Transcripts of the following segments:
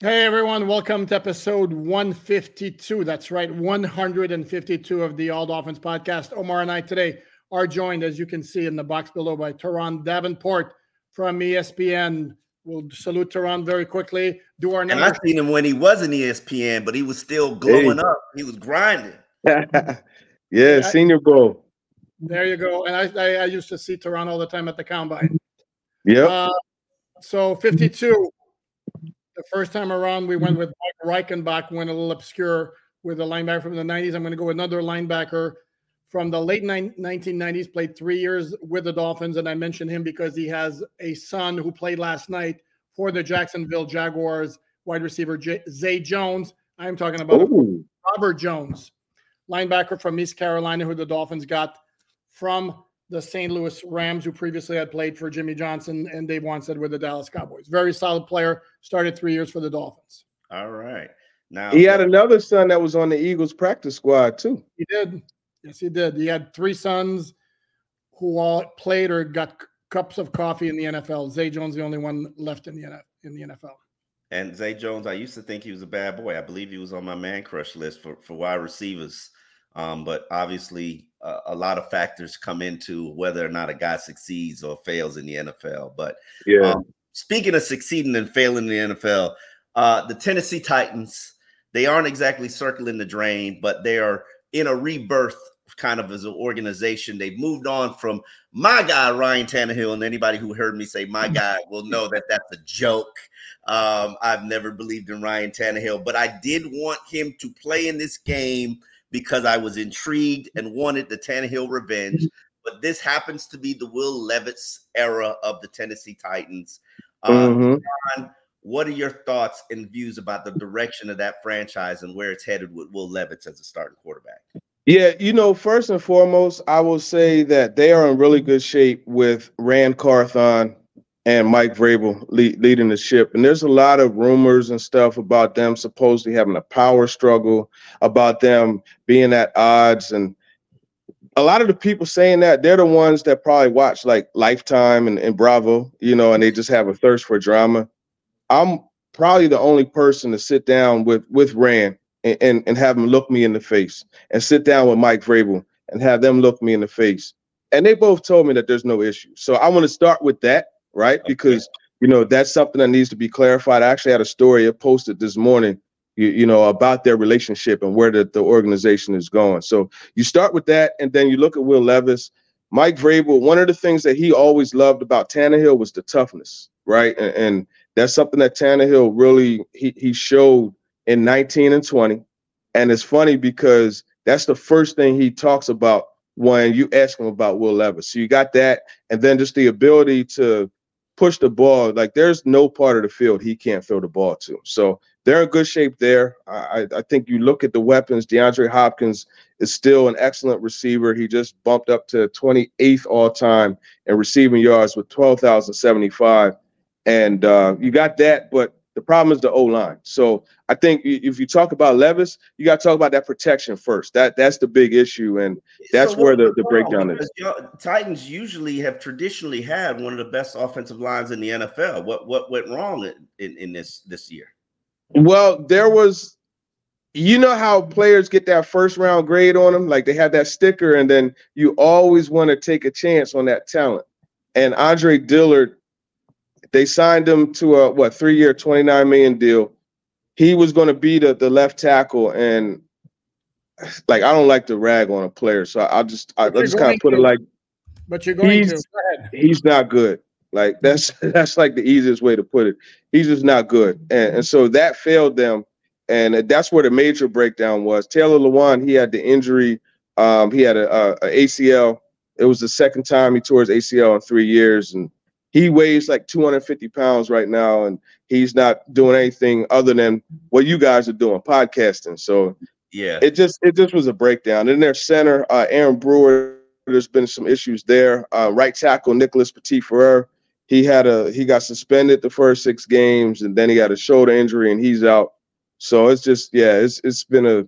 Hey everyone, welcome to episode 152. That's right, 152 of the All Dolphins podcast. Omar and I today are joined, as you can see in the box below, by Turron Davenport from ESPN. We'll salute Turron very quickly. Do our and I've seen him when he wasn't ESPN, but he was still glowing hey. up. He was grinding. yeah, senior bowl. There you go. And I, I, I, used to see Turron all the time at the combine. Yeah. Uh, so 52 the first time around, we went with Mike Reichenbach, went a little obscure with a linebacker from the 90s. I'm going to go with another linebacker from the late 1990s, played three years with the Dolphins. And I mentioned him because he has a son who played last night for the Jacksonville Jaguars, wide receiver J- Zay Jones. I'm talking about Ooh. Robert Jones, linebacker from East Carolina, who the Dolphins got from the St. Louis Rams, who previously had played for Jimmy Johnson and Dave Wannstedt with the Dallas Cowboys. Very solid player. Started three years for the Dolphins. All right. Now he had another son that was on the Eagles practice squad too. He did. Yes, he did. He had three sons who all played or got cups of coffee in the NFL. Zay Jones, the only one left in the in the NFL. And Zay Jones, I used to think he was a bad boy. I believe he was on my man crush list for for wide receivers. Um, but obviously, uh, a lot of factors come into whether or not a guy succeeds or fails in the NFL. But yeah, um, speaking of succeeding and failing in the NFL, uh, the Tennessee Titans they aren't exactly circling the drain, but they are in a rebirth kind of as an organization. They've moved on from my guy Ryan Tannehill, and anybody who heard me say my guy will know that that's a joke. Um, I've never believed in Ryan Tannehill, but I did want him to play in this game because I was intrigued and wanted the Tannehill revenge. Mm-hmm. But this happens to be the Will Levis era of the Tennessee Titans. Um, mm-hmm. John, what are your thoughts and views about the direction of that franchise and where it's headed with Will Levis as a starting quarterback? Yeah, you know, first and foremost, I will say that they are in really good shape with Ran Carthon and Mike Vrabel lead, leading the ship. And there's a lot of rumors and stuff about them supposedly having a power struggle, about them being at odds. And a lot of the people saying that, they're the ones that probably watch like Lifetime and, and Bravo, you know, and they just have a thirst for drama. I'm probably the only person to sit down with with Ran and, and, and have him look me in the face and sit down with Mike Vrabel and have them look me in the face. And they both told me that there's no issue. So I want to start with that right? Because you know that's something that needs to be clarified. I actually had a story I posted this morning, you, you know, about their relationship and where the, the organization is going. So you start with that, and then you look at Will Levis, Mike Vrabel. One of the things that he always loved about Tannehill was the toughness, right? And, and that's something that Tannehill really he he showed in 19 and 20. And it's funny because that's the first thing he talks about when you ask him about Will Levis. So you got that, and then just the ability to push the ball. Like there's no part of the field he can't throw the ball to. So they're in good shape there. I, I think you look at the weapons. DeAndre Hopkins is still an excellent receiver. He just bumped up to 28th all time in receiving yards with 12,075. And uh, you got that, but the problem is the O line. So I think if you talk about Levis, you got to talk about that protection first. That that's the big issue, and that's so where the, the breakdown is. Titans usually have traditionally had one of the best offensive lines in the NFL. What what went wrong in, in this this year? Well, there was, you know how players get that first round grade on them, like they have that sticker, and then you always want to take a chance on that talent. And Andre Dillard they signed him to a what three year, twenty nine million deal. He was going to be the the left tackle, and like I don't like to rag on a player, so I, will just I, will just kind of put to. it like. But you're going he's, to. Go he's not good. Like that's that's like the easiest way to put it. He's just not good, and, and so that failed them, and that's where the major breakdown was. Taylor Lewan, he had the injury. Um, he had a, a, a ACL. It was the second time he tore his ACL in three years, and he weighs like 250 pounds right now, and he's not doing anything other than what you guys are doing, podcasting. So yeah, it just it just was a breakdown. In their center, uh, Aaron Brewer, there's been some issues there. Uh, right tackle Nicholas Petit Frere, he had a he got suspended the first six games, and then he had a shoulder injury, and he's out. So it's just yeah, it's it's been a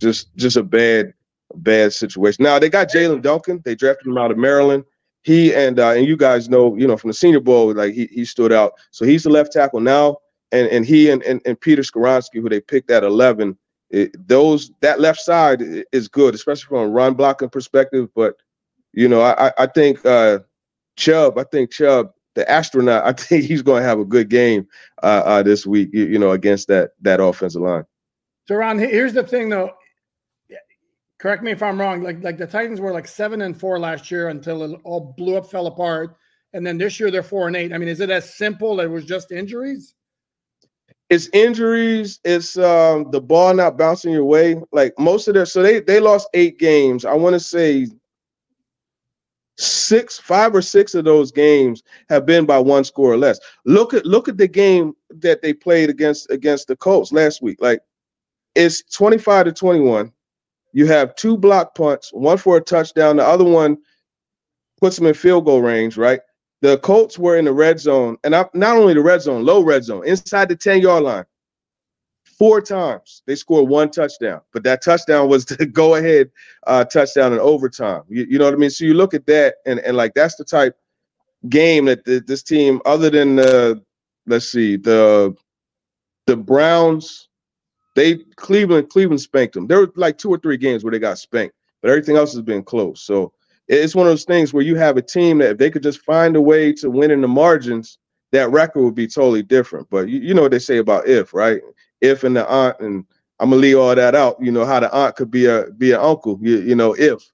just just a bad bad situation. Now they got Jaelyn Duncan. They drafted him out of Maryland he and uh, and you guys know, you know, from the Senior Bowl, like he he stood out. So he's the left tackle now, and and he and and, and Peter Skoronski, who they picked at eleven, it, those that left side is good, especially from a run blocking perspective. But you know, I I think uh, Chubb, I think Chubb, the astronaut, I think he's going to have a good game uh, uh, this week. You, you know, against that that offensive line. So Ron, here's the thing though correct me if I'm wrong. Like like the Titans were like seven and four last year until it all blew up, fell apart, and then this year they're four and eight. I mean, is it as simple? It was just injuries. It's injuries. It's um, the ball not bouncing your way. Like most of their, so they they lost eight games. I want to say six, five or six of those games have been by one score or less. Look at look at the game that they played against against the Colts last week. Like it's twenty five to twenty one you have two block punts, one for a touchdown, the other one puts them in field goal range, right? The Colts were in the red zone, and not only the red zone, low red zone, inside the 10 yard line. Four times they scored one touchdown, but that touchdown was the go ahead uh, touchdown in overtime. You, you, know what I mean? So you look at that, and, and like that's the type game that the, this team, other than the, let's see, the the Browns, they Cleveland Cleveland spanked them. There were like two or three games where they got spanked, but everything else has been close. So it's one of those things where you have a team that if they could just find a way to win in the margins, that record would be totally different. But you, you know what they say about if, right? If and the aunt, and I'm gonna leave all that out. You know how the aunt could be a be an uncle. You, you know if.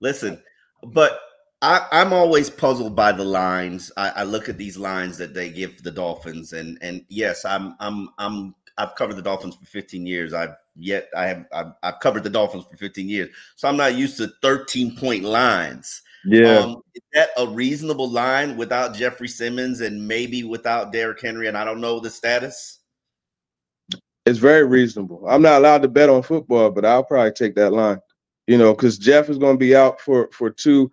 Listen, but I, am always puzzled by the lines. I, I, look at these lines that they give the Dolphins, and and yes, I'm I'm I'm I've covered the Dolphins for 15 years. I've yet I have I've, I've, covered the Dolphins for 15 years, so I'm not used to 13 point lines. Yeah, um, is that a reasonable line without Jeffrey Simmons and maybe without Derrick Henry? And I don't know the status. It's very reasonable. I'm not allowed to bet on football, but I'll probably take that line. You know, because Jeff is going to be out for for two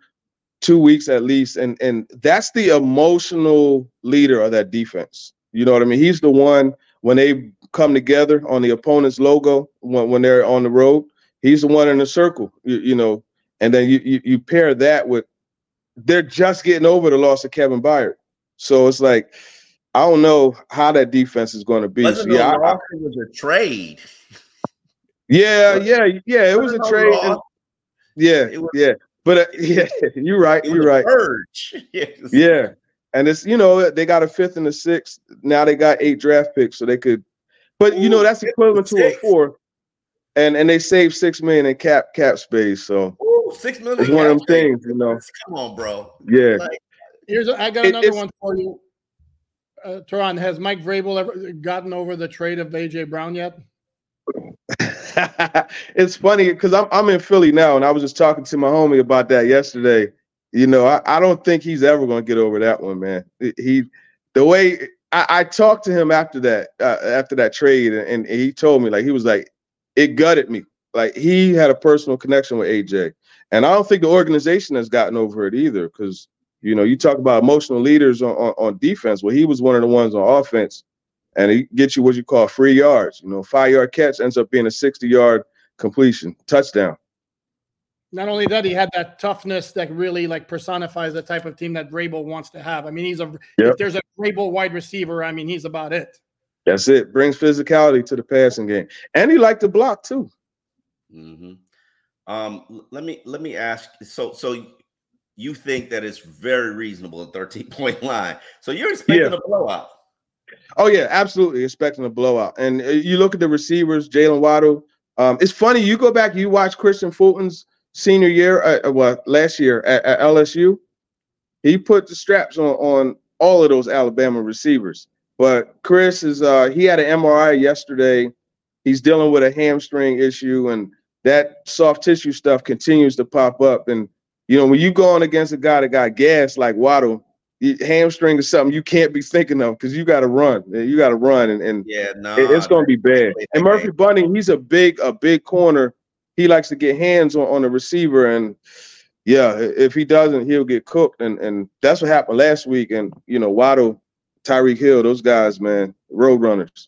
two weeks at least, and and that's the emotional leader of that defense. You know what I mean? He's the one when they come together on the opponent's logo when, when they're on the road. He's the one in the circle, you, you know, and then you, you, you pair that with they're just getting over the loss of Kevin Byard. So it's like I don't know how that defense is going to be. So, yeah, I, it was a trade. Yeah, yeah, yeah. It was a trade. yeah, was, yeah. But uh, yeah, you're right. You're right. Urge. Yeah, and it's you know they got a fifth and a sixth. Now they got eight draft picks, so they could but you know that's equivalent to a four, and and they save six million in cap cap space. So Ooh, six million. It's one of them things, you know. Come on, bro. Yeah. Like, Here's a, I got it, another one for you. Uh, Turron, has Mike Vrabel ever gotten over the trade of AJ Brown yet? it's funny because I'm I'm in Philly now, and I was just talking to my homie about that yesterday. You know, I, I don't think he's ever going to get over that one, man. He, the way I, I talked to him after that, uh, after that trade, and, and he told me like he was like, it gutted me. Like he had a personal connection with AJ, and I don't think the organization has gotten over it either. Because you know, you talk about emotional leaders on, on, on defense. Well, he was one of the ones on offense, and he gets you what you call free yards. You know, five yard catch ends up being a sixty yard completion touchdown not only that, he had that toughness that really like personifies the type of team that Vrabel wants to have. I mean, he's a yep. if there's a Vrabel wide receiver, I mean, he's about it. That's it. Brings physicality to the passing game, and he liked to block too. Mm-hmm. Um, let me let me ask. So so you think that it's very reasonable a 13 point line. So you're expecting yeah. a blowout. Oh yeah, absolutely expecting a blowout. And uh, you look at the receivers, Jalen Waddle. Um, it's funny. You go back, you watch Kristian Fulton's senior year, uh, uh well, last year at, at, LSU. He put the straps on on all of those Alabama receivers. But Chris is uh, he had an MRI yesterday. He's dealing with a hamstring issue, and that soft tissue stuff continues to pop up. And you know, when you go on against a guy that got gas like Waddle, hamstring is something you can't be thinking of because you got to run. You got to run, and, and yeah, no, it's going to be bad. And Murphy Bunting, he's a big a big corner. He likes to get hands on, on the receiver, and yeah, if he doesn't, he'll get cooked. And and that's what happened last week. And you know, Waddle, Tyreek Hill, those guys, man, road runners.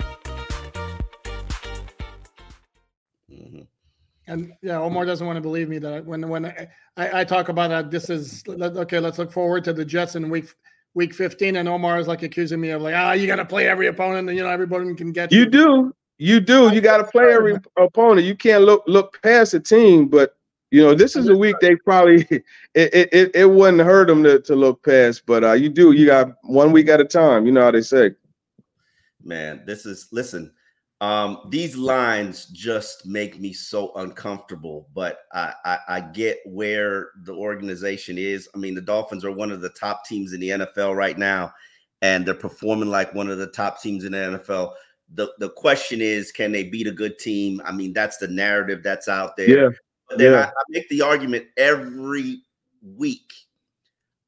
And yeah, Omar doesn't want to believe me that when when I, I talk about that, this is okay. Let's look forward to the Jets in week week 15, and Omar is like accusing me of like, ah, oh, you got to play every opponent, and you know everybody can get you. You do, you do. You got to play every opponent. You can't look look past a team, but you know this is a week they probably it it, it wouldn't hurt them to, to look past, but uh, you do. You got one week at a time. You know how they say. Man, this is listen um, these lines just make me so uncomfortable, but I, I, I, get where the organization is. I mean, the Dolphins are one of the top teams in the NFL right now, and they're performing like one of the top teams in the NFL. The, the question is, can they beat a good team? I mean, that's the narrative that's out there. Yeah. But then yeah. I, I make the argument every week.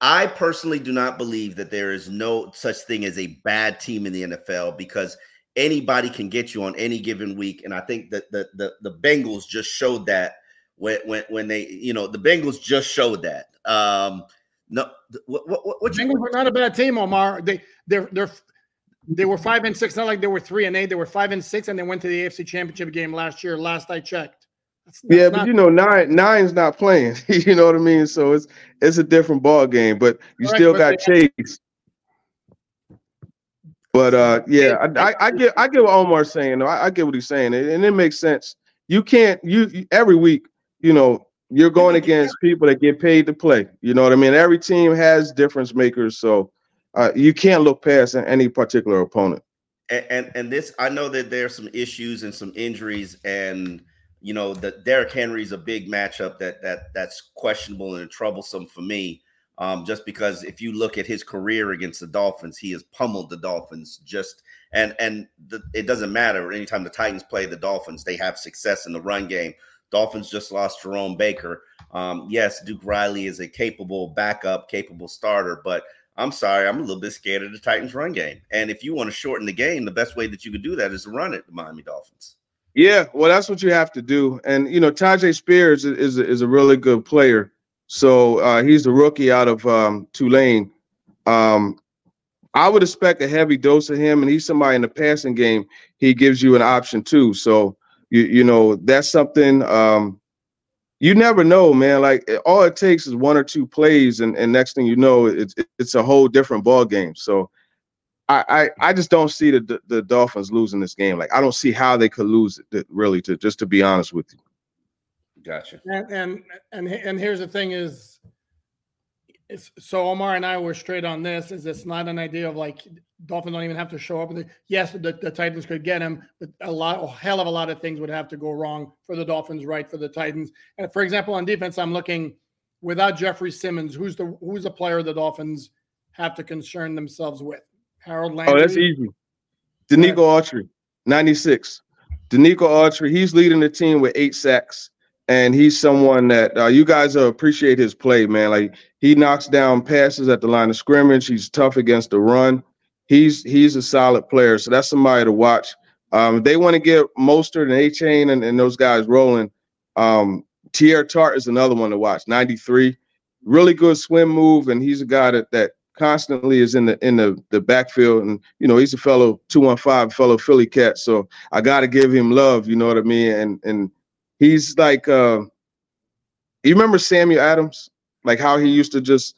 I personally do not believe that there is no such thing as a bad team in the NFL because – anybody can get you on any given week. And I think that the the the Bengals just showed that when when when they you know the Bengals just showed that. Um, no, what what, what Bengals were not a bad team, Omar. They they're they're they were five and six. Not like they were three and eight. They were five and six, and they went to the AFC Championship game last year. Last I checked. That's, that's yeah, but you know, nine nine's not playing. you know what I mean? So it's it's a different ball game. But you Correct, still got Chase. But uh, yeah, I, I, I, get I get what Omar's saying. I, I get what he's saying, and it makes sense. You can't you every week, you know, you're going against people that get paid to play. You know what I mean? Every team has difference makers, so uh, you can't look past any particular opponent. And, and, and this, I know that there's some issues and some injuries, and you know that Derrick Henry's a big matchup that that that's questionable and troublesome for me. Um, just because if you look at his career against the Dolphins, he has pummeled the Dolphins. Just and and the, it doesn't matter. Anytime the Titans play the Dolphins, they have success in the run game. Dolphins just lost Jerome Baker. Um, yes, Duke Riley is a capable backup, capable starter, but I'm sorry, I'm a little bit scared of the Titans' run game. And if you want to shorten the game, the best way that you could do that is to run it, the Miami Dolphins. Yeah, well, that's what you have to do. And you know, Tyjae Spears is, is a really good player. So uh, he's the rookie out of um, Tulane. Um, I would expect a heavy dose of him, and he's somebody in the passing game. He gives you an option too. So you you know that's something um, you never know, man. Like all it takes is one or two plays, and, and next thing you know, it's it's a whole different ball game. So I, I, I just don't see the the Dolphins losing this game. Like I don't see how they could lose it. Really, to just to be honest with you. Gotcha. And and and, and here's the thing is, so Omar and I were straight on this. Is it's not an idea of like Dolphins don't even have to show up. Yes, the, the Titans could get him, but a lot, a hell of a lot of things would have to go wrong for the Dolphins, right? For the Titans. And for example, on defense, I'm looking without Jeffrey Simmons. Who's the who's the player the Dolphins have to concern themselves with? Harold Landry. Oh, that's easy. Denico Autry, 96. Denico Autry, he's leading the team with eight sacks. And he's someone that uh, you guys appreciate his play, man. Like he knocks down passes at the line of scrimmage. He's tough against the run. He's he's a solid player. So that's somebody to watch. Um, they want to get Mostert and Achane and, and those guys rolling. Um, Teair Tart is another one to watch. 93, really good swim move, and he's a guy that that constantly is in the in the the backfield. And you know, he's a fellow 215, fellow Philly cat. So I gotta give him love, you know what I mean? And and he's like uh you remember Samuel Adams? Like how he used to just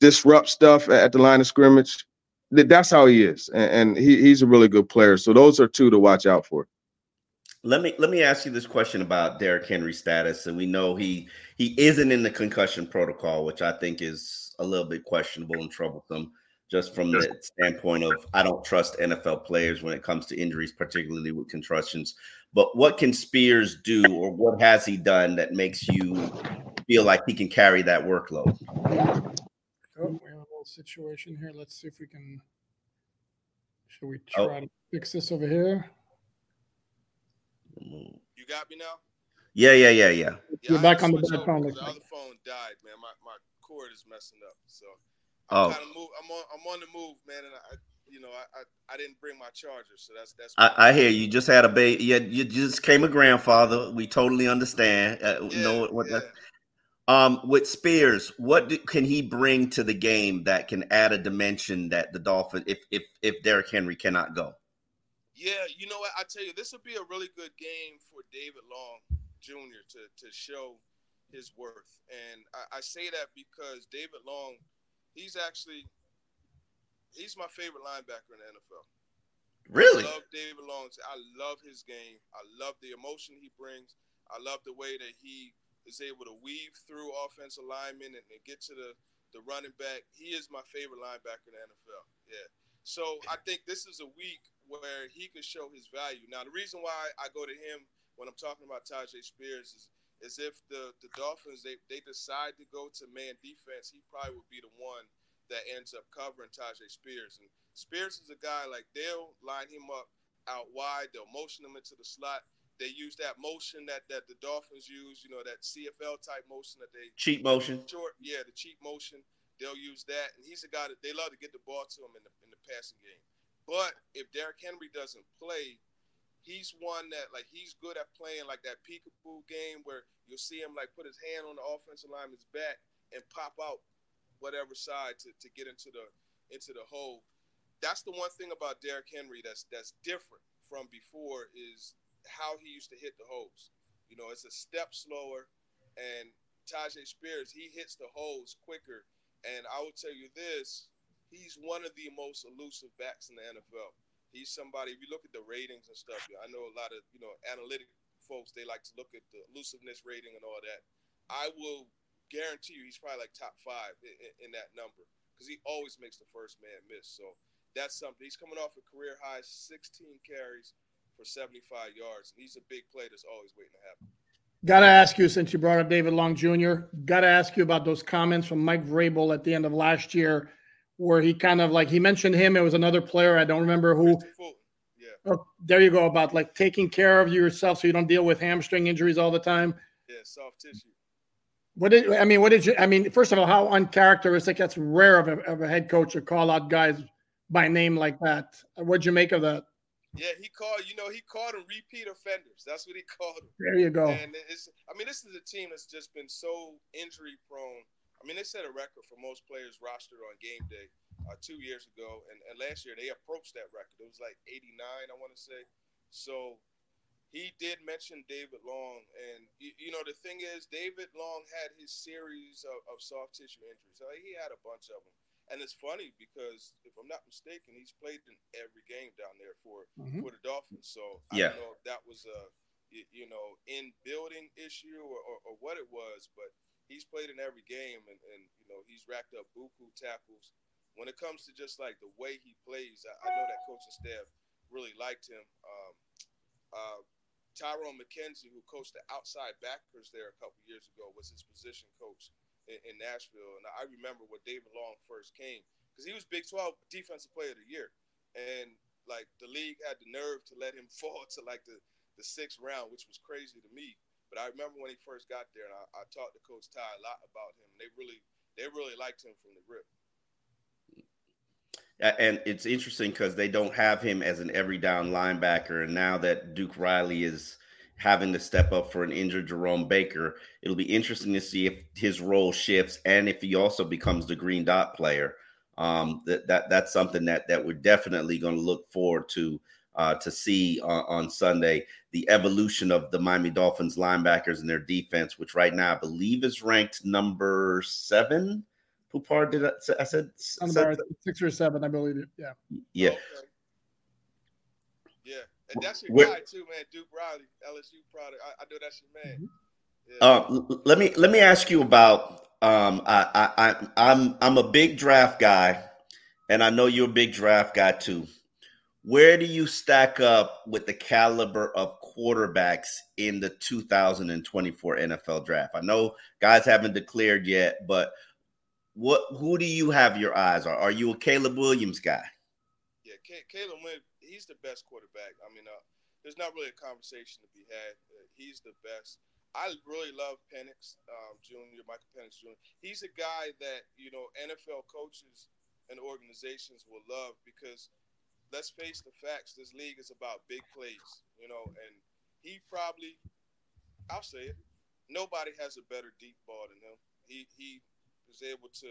disrupt stuff at the line of scrimmage. That's how he is, and, and he, he's a really good player. So those are two to watch out for. Let me let me ask you this question about Derrick Henry's status, and we know he he isn't in the concussion protocol, which I think is a little bit questionable and troublesome, just from the standpoint of I don't trust NFL players when it comes to injuries, particularly with concussions. But what can Spears do, or what has he done that makes you feel like he can carry that workload? Oh, we have a little situation here. Let's see if we can. Should we oh. try oh. to fix this over here? You got me now? Yeah, yeah, yeah, yeah. You're back on the bad phone. The other phone died, man. My, my cord is messing up. So I'm oh. kind of move. I'm on. I'm on the move, man. And I, you know, I, I, I didn't bring my charger, so that's that's. I, I, hear you. Just had a baby. Yeah, you just came a grandfather. We totally understand. Uh, yeah, know what yeah. Um, with Spears, what do, can he bring to the game that can add a dimension that the Dolphins, if if if Derrick Henry cannot go? Yeah, you know what? I tell you, this would be a really good game for David Long Jr. to to show his worth, and I, I say that because David Long, he's actually he's my favorite linebacker in the NFL. Really? I love David Long. I love his game. I love the emotion he brings. I love the way that he is able to weave through offensive linemen and, and get to the, the running back. He is my favorite linebacker in the NFL. Yeah. So I think this is a week where he could show his value. Now, the reason why I go to him when I'm talking about Tyjae Spears is, is if the, the Dolphins they, they decide to go to man defense, he probably would be the one that ends up covering Tyjae Spears. And Spears is a guy like they'll line him up out wide, they'll motion him into the slot. They use that motion that that the Dolphins use, you know, that CFL type motion that they cheat motion. Short, yeah, the cheat motion. They'll use that, and he's a guy that they love to get the ball to him in the in the passing game. But if Derrick Henry doesn't play, he's one that like he's good at playing like that peekaboo game where you'll see him like put his hand on the offensive lineman's back and pop out whatever side to, to get into the into the hole. That's the one thing about Derrick Henry that's that's different from before is how he used to hit the holes. You know, it's a step slower, and Tyjae Spears he hits the holes quicker. And I will tell you this: he's one of the most elusive backs in the NFL. He's somebody. If you look at the ratings and stuff, I know a lot of you know analytic folks. They like to look at the elusiveness rating and all that. I will guarantee you, he's probably like top five in, in that number because he always makes the first man miss. So that's something. He's coming off a career high 16 carries for 75 yards, and he's a big play that's always waiting to happen. Got to ask you, since you brought up David Long Jr., got to ask you about those comments from Mike Vrabel at the end of last year where he kind of like he mentioned him. It was another player. I don't remember who. Yeah. Oh, there you go about like taking care of yourself so you don't deal with hamstring injuries all the time. Yeah, soft tissue. What did I mean? What did you? I mean, first of all, how uncharacteristic. That's rare of a, of a head coach to call out guys by name like that. What'd you make of that? Yeah, he called. You know, he called them repeat offenders. That's what he called them. There you go. And it's. I mean, this is a team that's just been so injury prone I mean, they set a record for most players rostered on game day uh, two years ago, and, and last year they approached that record. It was like 89, I want to say. So he did mention David Long, and you, you, know the thing is, David Long had his series of, of soft tissue injuries. Uh, he had a bunch of them, and it's funny because if I'm not mistaken, he's played in every game down there for mm-hmm. for the Dolphins. So yeah. I don't know if that was a you, you know in building issue or, or, or what it was, but he's played in every game, and, and you know he's racked up buku tackles. When it comes to just like the way he plays, I, I know that coaching staff really liked him. Um, uh, Tyrone McKenzie, who coached the outside backers there a couple years ago, was his position coach in, in, Nashville. And I remember when David Long first came, because he was Big 12 Defensive Player of the Year, and like the league had the nerve to let him fall to like the the sixth round, which was crazy to me. But I remember when he first got there, and I, I talked to Coach Ty a lot about him. They really they really liked him from the rip. And it's interesting because they don't have him as an every down linebacker. And now that Duke Riley is having to step up for an injured Jerome Baker, it'll be interesting to see if his role shifts and if he also becomes the green dot player. Um, that, that that's something that that we're definitely going to look forward to uh, to see on, on, Sunday the evolution of the Miami Dolphins linebackers and their defense, which right now I believe is ranked number seven Poupart did I, I said, said six or seven, I believe it. Yeah. Yeah. Okay. Yeah. And that's your Where, guy too, man. Duke Riley, LSU product. I, I know that's your man. Mm-hmm. Yeah. Uh, let me let me ask you about. Um, I, I I I'm I'm a big draft guy, and I know you're a big draft guy too. Where do you stack up with the caliber of quarterbacks in the 2024 NFL draft? I know guys haven't declared yet, but what who do you have your eyes on? Are you a Caleb Williams guy? Yeah, Caleb Williams, he's the best quarterback. I mean, uh, there's not really a conversation to be had. Uh, he's the best. I really love Penix um, Jr., Michael Penix Jr. He's a guy that you know NFL coaches and organizations will love because let's face the facts. This league is about big plays, you know, and he probably, I'll say it, nobody has a better deep ball than him. He he is able to,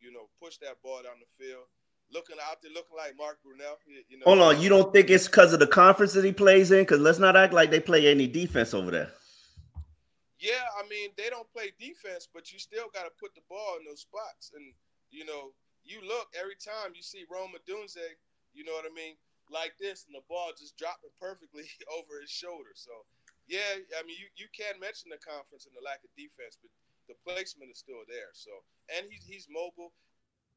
you know, push that ball down the field. Looking out there, looking like Mark Brunell. You know, Hold on, you don't think it's because of the conference that he plays in? Because let's not act like they play any defense over there. Yeah, I mean they don't play defense, but you still got to put the ball in those spots. And you know, you look every time you see Rome Odunze, you know what I mean, like this, and the ball just dropping perfectly over his shoulder. So, yeah, I mean, you, you can mention the conference and the lack of defense, but the placement is still there. So, and he's he's mobile.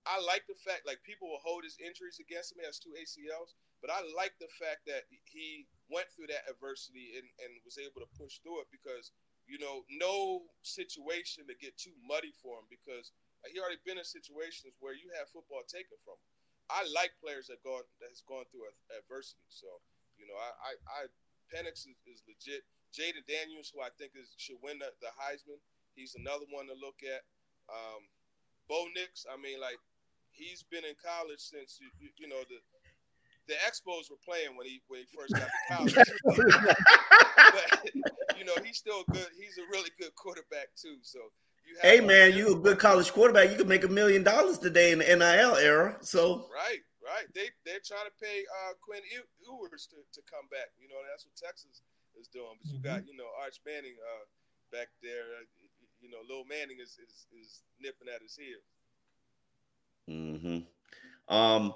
I like the fact like people will hold his injuries against him. He has two ACLs, but I like the fact that he went through that adversity and, and was able to push through it because you know no situation to get too muddy for him because like, he already been in situations where you have football taken from him. I like players that gone that has gone through adversity. So you know I I, I Penix is, is legit. Jayden Daniels, who I think is should win the, the Heisman. He's another one to look at. Um, Bo Nix, I mean, like he's been in college since you, you, you know the the Expos were playing when he when he first got to college. but you know he's still good. He's a really good quarterback too. So hey man, you a good college quarterback. You could make a million dollars today in the NIL era. So right, right. They they're trying to pay uh, Quinn Ewers to, to come back. You know that's what Texas is doing. But you got mm-hmm. you know Arch Manning uh, back there. You know, Lil Manning is is, is nipping at his heels. Hmm. Um.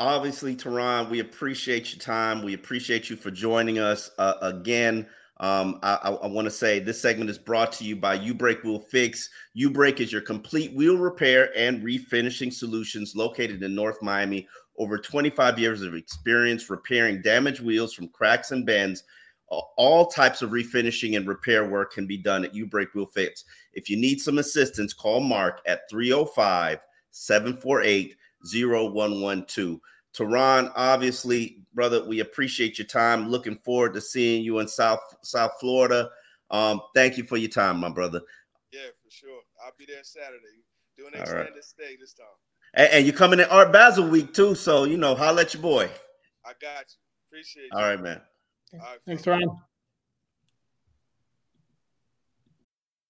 Obviously, Turron, we appreciate your time. We appreciate you for joining us uh, again. Um, I, I, want to say this segment is brought to you by U Brake Wheel Fix. U Brake is your complete wheel repair and refinishing solutions located in North Miami. Over 25 years of experience repairing damaged wheels from cracks and bends all types of refinishing and repair work can be done at U Brake Wheel Fix. If you need some assistance, call Mark at 305 748 0112. Turron, obviously, brother, we appreciate your time. Looking forward to seeing you in South South Florida. Um, thank you for your time, my brother. Yeah, for sure. I'll be there Saturday. Doing an extended right. stay this time. And, and, you're coming in Art Basel week too, so you know, holla at your boy. I got you. Appreciate you. All right, man. Thanks, Ryan.